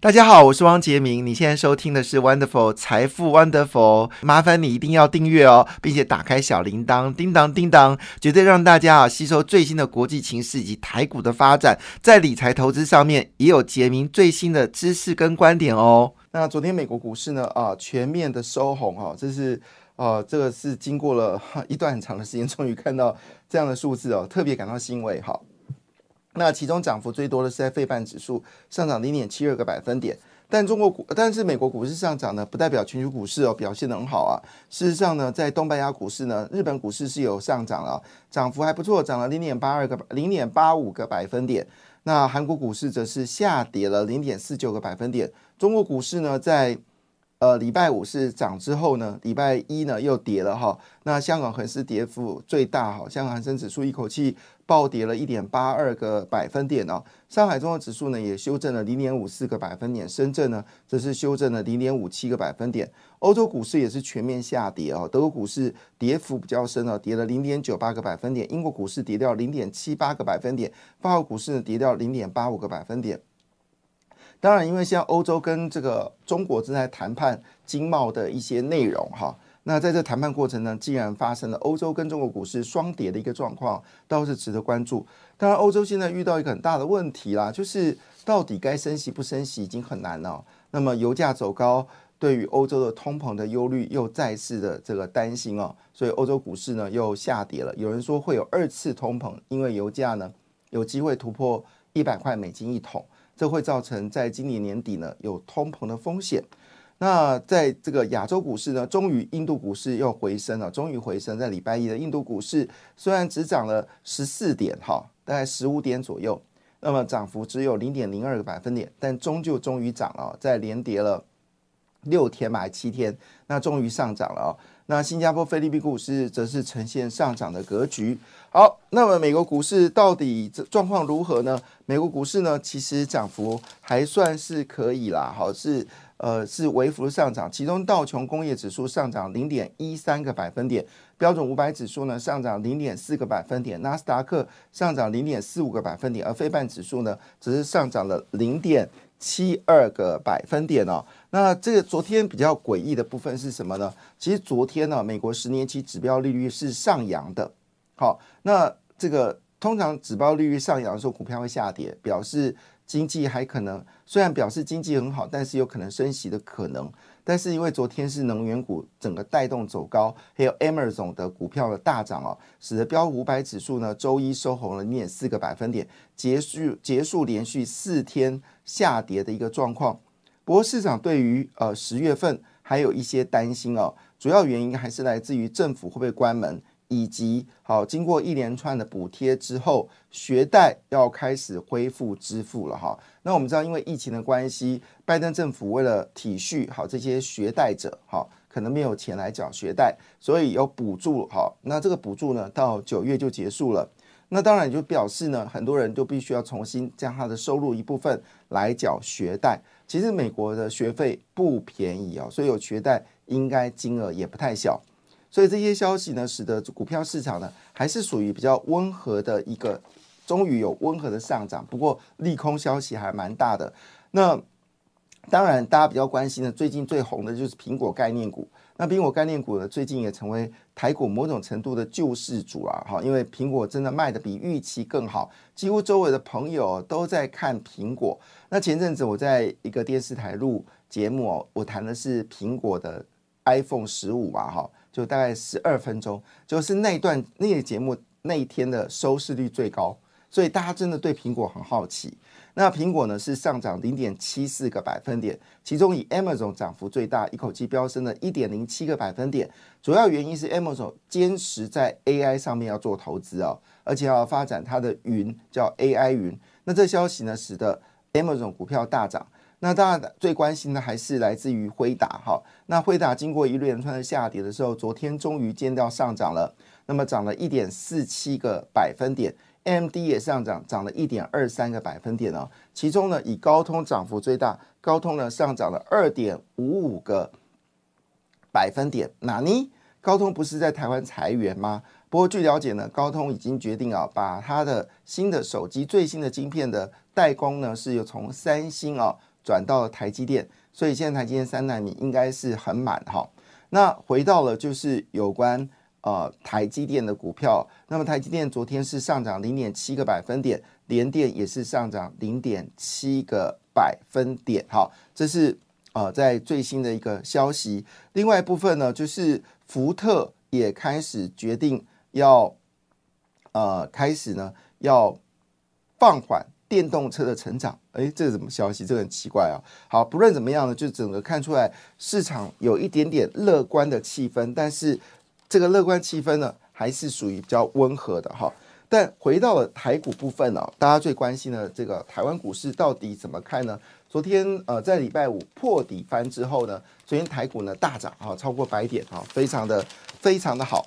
大家好，我是汪杰明。你现在收听的是 Wonderful 财富 Wonderful，麻烦你一定要订阅哦，并且打开小铃铛，叮当叮当，绝对让大家啊吸收最新的国际情势以及台股的发展，在理财投资上面也有杰明最新的知识跟观点哦。那昨天美国股市呢啊全面的收红哈，这是呃这个是经过了一段很长的时间，终于看到这样的数字哦，特别感到欣慰哈。那其中涨幅最多的是在费半指数上涨零点七二个百分点，但中国股但是美国股市上涨呢，不代表全球股市哦表现的很好啊。事实上呢，在东北亚股市呢，日本股市是有上涨了，涨幅还不错，涨了零点八二个零点八五个百分点。那韩国股市则是下跌了零点四九个百分点。中国股市呢，在呃，礼拜五是涨之后呢，礼拜一呢又跌了哈。那香港恒生跌幅最大哈，香港恒生指数一口气暴跌了一点八二个百分点哦。上海综合指数呢也修正了零点五四个百分点，深圳呢则是修正了零点五七个百分点。欧洲股市也是全面下跌哦，德国股市跌幅比较深哦，跌了零点九八个百分点。英国股市跌掉零点七八个百分点，法国股市呢跌掉零点八五个百分点。当然，因为现在欧洲跟这个中国正在谈判经贸的一些内容哈，那在这谈判过程呢，既然发生了欧洲跟中国股市双跌的一个状况，倒是值得关注。当然，欧洲现在遇到一个很大的问题啦，就是到底该升息不升息已经很难了。那么油价走高，对于欧洲的通膨的忧虑又再次的这个担心哦，所以欧洲股市呢又下跌了。有人说会有二次通膨，因为油价呢有机会突破一百块美金一桶。这会造成在今年年底呢有通膨的风险。那在这个亚洲股市呢，终于印度股市又回升了，终于回升。在礼拜一的印度股市虽然只涨了十四点哈，大概十五点左右，那么涨幅只有零点零二个百分点，但终究终于涨了，在连跌了六天吧，七天，那终于上涨了啊。那新加坡、菲律宾股市则是呈现上涨的格局。好，那么美国股市到底这状况如何呢？美国股市呢，其实涨幅还算是可以啦，好是呃是微幅上涨。其中道琼工业指数上涨零点一三个百分点，标准五百指数呢上涨零点四个百分点，纳斯达克上涨零点四五个百分点，而非半指数呢只是上涨了零点七二个百分点哦。那这个昨天比较诡异的部分是什么呢？其实昨天呢，美国十年期指标利率是上扬的。好，那这个通常指标利率上扬的时候，股票会下跌，表示经济还可能虽然表示经济很好，但是有可能升息的可能。但是因为昨天是能源股整个带动走高，还有 Amazon 的股票的大涨哦，使得标五百指数呢周一收红了零点四个百分点，结束结束连续四天下跌的一个状况。不过市场对于呃十月份还有一些担心哦，主要原因还是来自于政府会不会关门。以及好，经过一连串的补贴之后，学贷要开始恢复支付了哈。那我们知道，因为疫情的关系，拜登政府为了体恤好这些学贷者，哈，可能没有钱来缴学贷，所以有补助哈。那这个补助呢，到九月就结束了。那当然就表示呢，很多人都必须要重新将他的收入一部分来缴学贷。其实美国的学费不便宜哦，所以有学贷应该金额也不太小。所以这些消息呢，使得股票市场呢还是属于比较温和的一个，终于有温和的上涨。不过利空消息还蛮大的。那当然，大家比较关心的，最近最红的就是苹果概念股。那苹果概念股呢，最近也成为台股某种程度的救世主啊！哈，因为苹果真的卖的比预期更好，几乎周围的朋友都在看苹果。那前阵子我在一个电视台录节目哦，我谈的是苹果的 iPhone 十五嘛，哈。就大概十二分钟，就是那段那个节目那一天的收视率最高，所以大家真的对苹果很好奇。那苹果呢是上涨零点七四个百分点，其中以 Amazon 涨幅最大，一口气飙升了一点零七个百分点。主要原因是 Amazon 坚持在 AI 上面要做投资哦，而且要发展它的云叫 AI 云。那这消息呢，使得 Amazon 股票大涨。那当然，最关心的还是来自于辉达哈。那辉达经过一连串的下跌的时候，昨天终于见到上涨了，那么涨了一点四七个百分点 M D 也上涨，涨了一点二三个百分点哦。其中呢，以高通涨幅最大，高通呢上涨了二点五五个百分点。哪尼？高通不是在台湾裁员吗？不过据了解呢，高通已经决定啊，把它的新的手机最新的晶片的代工呢，是由从三星啊转到了台积电，所以现在台积电三纳米应该是很满哈。那回到了就是有关呃台积电的股票，那么台积电昨天是上涨零点七个百分点，联电也是上涨零点七个百分点哈，这是呃在最新的一个消息。另外一部分呢，就是福特也开始决定。要呃开始呢，要放缓电动车的成长。哎，这是什么消息？这个很奇怪啊。好，不论怎么样呢，就整个看出来市场有一点点乐观的气氛，但是这个乐观气氛呢，还是属于比较温和的哈。但回到了台股部分呢，大家最关心的这个台湾股市到底怎么看呢？昨天呃在礼拜五破底翻之后呢，昨天台股呢大涨哈，超过百点哈，非常的非常的好。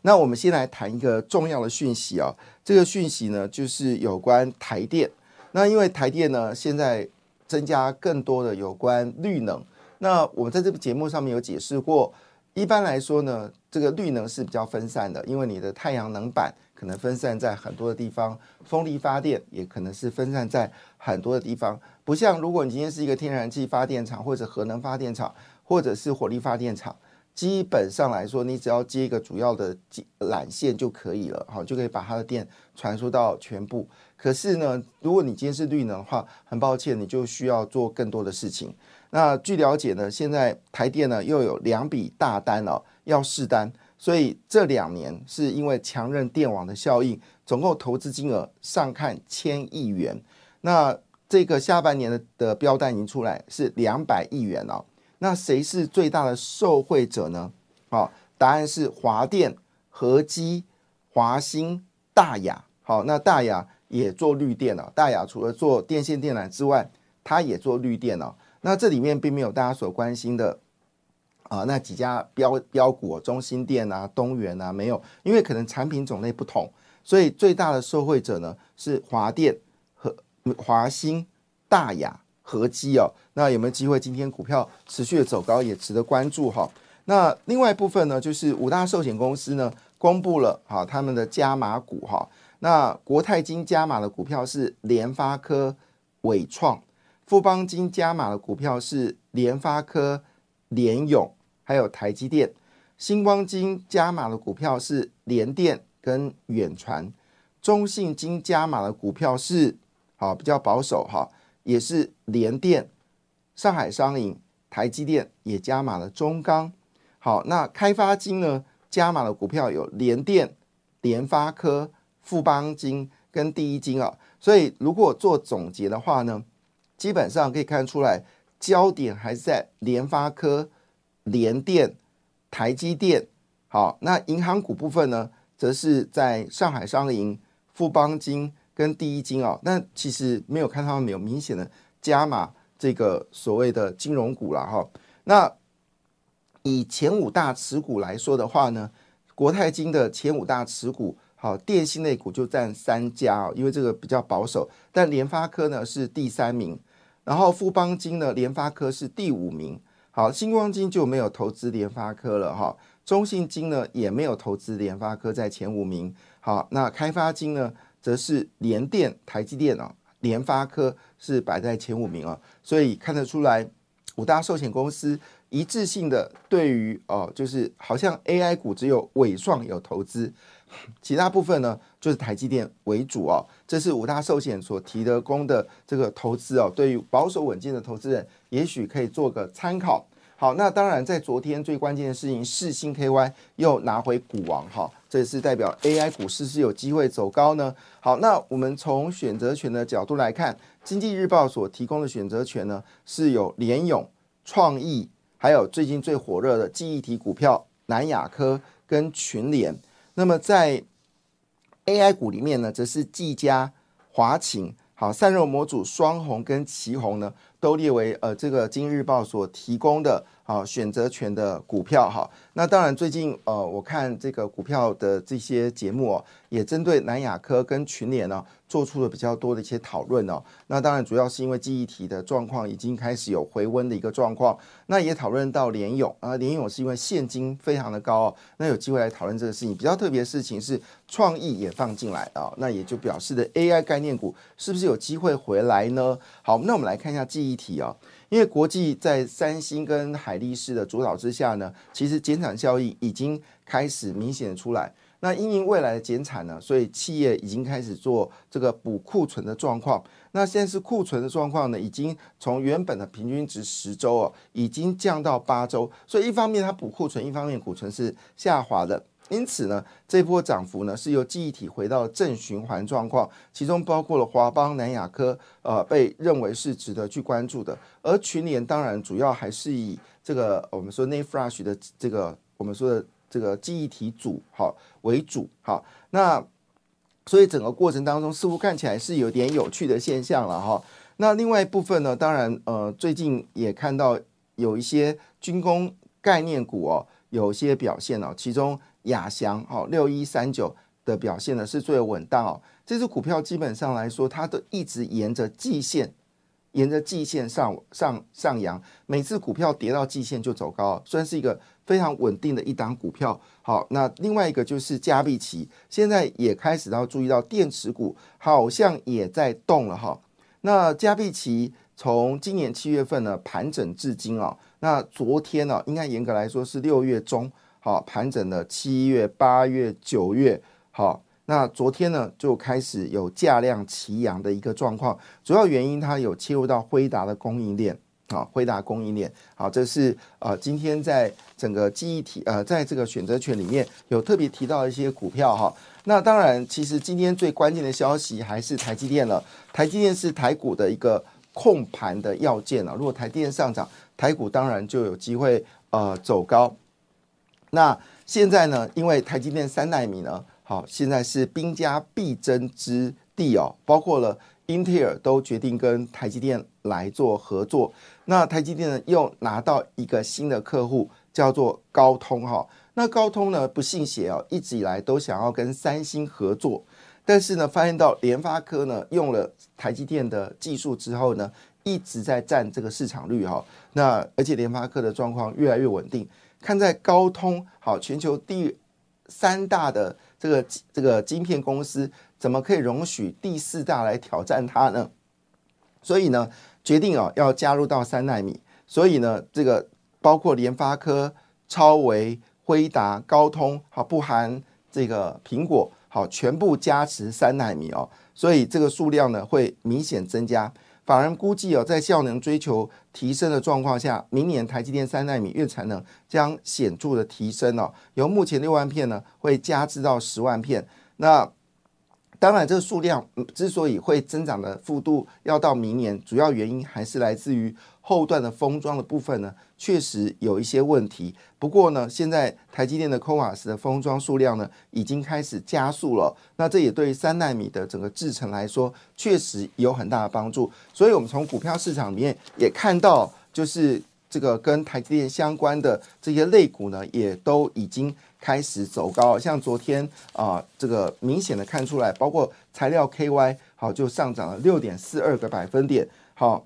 那我们先来谈一个重要的讯息啊，这个讯息呢就是有关台电。那因为台电呢现在增加更多的有关绿能，那我们在这个节目上面有解释过，一般来说呢，这个绿能是比较分散的，因为你的太阳能板可能分散在很多的地方，风力发电也可能是分散在很多的地方，不像如果你今天是一个天然气发电厂或者核能发电厂或者是火力发电厂。基本上来说，你只要接一个主要的缆线就可以了，好，就可以把它的电传输到全部。可是呢，如果你今天是绿能的话，很抱歉，你就需要做更多的事情。那据了解呢，现在台电呢又有两笔大单哦要试单，所以这两年是因为强韧电网的效应，总共投资金额上看千亿元。那这个下半年的的标单已经出来，是两百亿元哦。那谁是最大的受惠者呢？好，答案是华电、和基、华兴、大雅。好，那大雅也做绿电了。大雅除了做电线电缆之外，它也做绿电了。那这里面并没有大家所关心的啊，那几家标标股，中心店啊、东元啊，没有，因为可能产品种类不同，所以最大的受惠者呢是华电和华兴、大雅。合基哦，那有没有机会今天股票持续的走高，也值得关注哈。那另外一部分呢，就是五大寿险公司呢公布了哈他们的加码股哈。那国泰金加码的股票是联发科、伟创；富邦金加码的股票是联发科、联永，还有台积电；星光金加码的股票是联电跟远传；中信金加码的股票是好比较保守哈。也是联电、上海商银、台积电也加码了中钢。好，那开发金呢？加码的股票有联电、联发科、富邦金跟第一金啊。所以如果做总结的话呢，基本上可以看出来，焦点还是在联发科、联电、台积电。好，那银行股部分呢，则是在上海商银、富邦金。跟第一金啊，那其实没有看他们有明显的加码这个所谓的金融股了哈。那以前五大持股来说的话呢，国泰金的前五大持股，好，电信类股就占三家哦，因为这个比较保守。但联发科呢是第三名，然后富邦金呢，联发科是第五名。好，星光金就没有投资联发科了哈，中信金呢也没有投资联发科在前五名。好，那开发金呢？则是联电、台积电啊，联发科是摆在前五名啊，所以看得出来五大寿险公司一致性的对于哦，就是好像 AI 股只有伟创有投资，其他部分呢就是台积电为主哦。这是五大寿险所提的供的这个投资哦，对于保守稳健的投资人，也许可以做个参考。好，那当然，在昨天最关键的事情，世星 KY 又拿回股王哈，这是代表 AI 股市是有机会走高呢。好，那我们从选择权的角度来看，经济日报所提供的选择权呢，是有联永、创意，还有最近最火热的记忆体股票南亚科跟群联。那么在 AI 股里面呢，则是技嘉、华擎。好，散热模组双红跟旗红呢，都列为呃这个《今日报》所提供的啊选择权的股票哈。那当然最近呃，我看这个股票的这些节目哦，也针对南亚科跟群联呢。做出了比较多的一些讨论哦，那当然主要是因为记忆体的状况已经开始有回温的一个状况，那也讨论到联勇啊，联勇是因为现金非常的高哦，那有机会来讨论这个事情。比较特别的事情是创意也放进来啊，那也就表示的 AI 概念股是不是有机会回来呢？好，那我们来看一下记忆体啊，因为国际在三星跟海力士的主导之下呢，其实减产效应已经开始明显的出来。那因应未来的减产呢，所以企业已经开始做这个补库存的状况。那现在是库存的状况呢，已经从原本的平均值十周哦，已经降到八周。所以一方面它补库存，一方面库存是下滑的。因此呢，这波涨幅呢是由记忆体回到正循环状况，其中包括了华邦、南亚科，呃，被认为是值得去关注的。而群联当然主要还是以这个我们说 n a Flash 的这个我们说的。这个记忆体组好为主好，那所以整个过程当中似乎看起来是有点有趣的现象了哈。那另外一部分呢，当然呃最近也看到有一些军工概念股哦，有些表现哦，其中亚翔哦六一三九的表现呢是最稳当哦。这只股票基本上来说，它都一直沿着季线。沿着季线上上上扬，每次股票跌到季线就走高，算是一个非常稳定的一档股票。好，那另外一个就是加币期，现在也开始要注意到电池股好像也在动了哈。那加币期从今年七月份呢盘整至今啊，那昨天呢应该严格来说是六月中，好盘整了七月、八月、九月，好。那昨天呢，就开始有价量齐扬的一个状况，主要原因它有切入到辉达的供应链啊，辉达供应链，好，这是呃今天在整个记忆体呃，在这个选择权里面有特别提到一些股票哈。那当然，其实今天最关键的消息还是台积电了，台积电是台股的一个控盘的要件啊。如果台积电上涨，台股当然就有机会呃走高。那现在呢，因为台积电三纳米呢。好，现在是兵家必争之地哦，包括了英特尔都决定跟台积电来做合作。那台积电呢，又拿到一个新的客户，叫做高通哈。那高通呢，不信邪哦，一直以来都想要跟三星合作，但是呢，发现到联发科呢用了台积电的技术之后呢，一直在占这个市场率哈。那而且联发科的状况越来越稳定，看在高通好，全球第三大的。这个这个晶片公司怎么可以容许第四大来挑战它呢？所以呢，决定啊要加入到三纳米。所以呢，这个包括联发科、超维、辉达、高通，好不含这个苹果，好全部加持三纳米哦。所以这个数量呢会明显增加。法人估计哦，在效能追求提升的状况下，明年台积电三纳米月产能将显著的提升哦，由目前六万片呢，会加至到十万片。那当然，这个数量之所以会增长的幅度要到明年，主要原因还是来自于。后段的封装的部分呢，确实有一些问题。不过呢，现在台积电的 CoWAS 的封装数量呢，已经开始加速了。那这也对三纳米的整个制程来说，确实有很大的帮助。所以，我们从股票市场里面也看到，就是这个跟台积电相关的这些类股呢，也都已经开始走高。像昨天啊，这个明显的看出来，包括材料 KY 好就上涨了六点四二个百分点。好。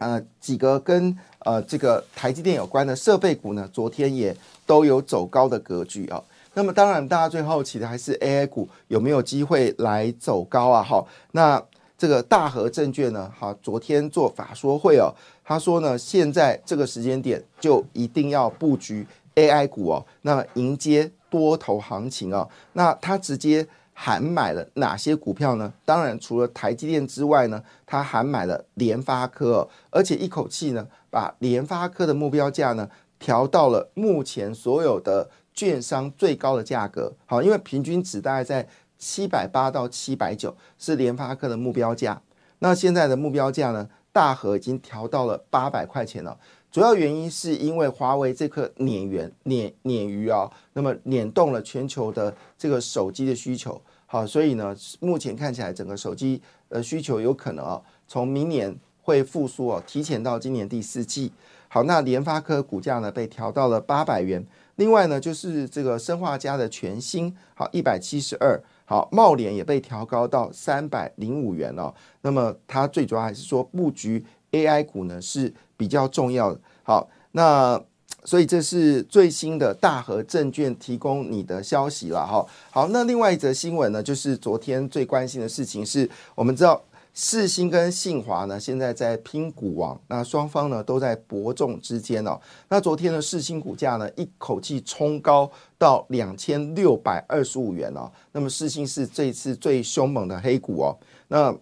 呃，几个跟呃这个台积电有关的设备股呢，昨天也都有走高的格局啊。那么当然，大家最好奇的还是 AI 股有没有机会来走高啊？哈，那这个大和证券呢，哈，昨天做法说会哦，他说呢，现在这个时间点就一定要布局 AI 股哦，那迎接多头行情啊。那他直接。还买了哪些股票呢？当然，除了台积电之外呢，他还买了联发科，而且一口气呢，把联发科的目标价呢调到了目前所有的券商最高的价格。好，因为平均值大概在七百八到七百九是联发科的目标价，那现在的目标价呢，大和已经调到了八百块钱了。主要原因是因为华为这颗鲶圆鲶鲶鱼啊，那么碾动了全球的这个手机的需求。好，所以呢，目前看起来整个手机呃需求有可能啊，从明年会复苏哦，提前到今年第四季。好，那联发科股价呢被调到了八百元。另外呢，就是这个生化家的全新好一百七十二，好茂联也被调高到三百零五元哦。那么它最主要还是说布局 AI 股呢是比较重要的。好，那所以这是最新的大和证券提供你的消息了哈。好，那另外一则新闻呢，就是昨天最关心的事情是我们知道。世新跟信华呢，现在在拼股王，那双方呢都在伯仲之间哦。那昨天的世新股价呢，一口气冲高到两千六百二十五元哦。那么世新是这次最凶猛的黑股哦。那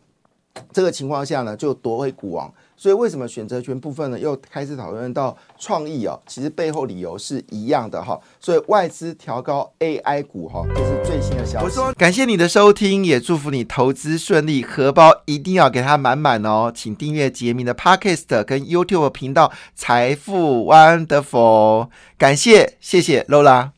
这个情况下呢，就夺回股王。所以为什么选择权部分呢？又开始讨论到创意哦，其实背后理由是一样的哈。所以外资调高 AI 股哈，这是最新的消息。我说感谢你的收听，也祝福你投资顺利，荷包一定要给它满满哦。请订阅杰明的 Podcast 跟 YouTube 频道财富 Wonderful，感谢谢谢 Lola。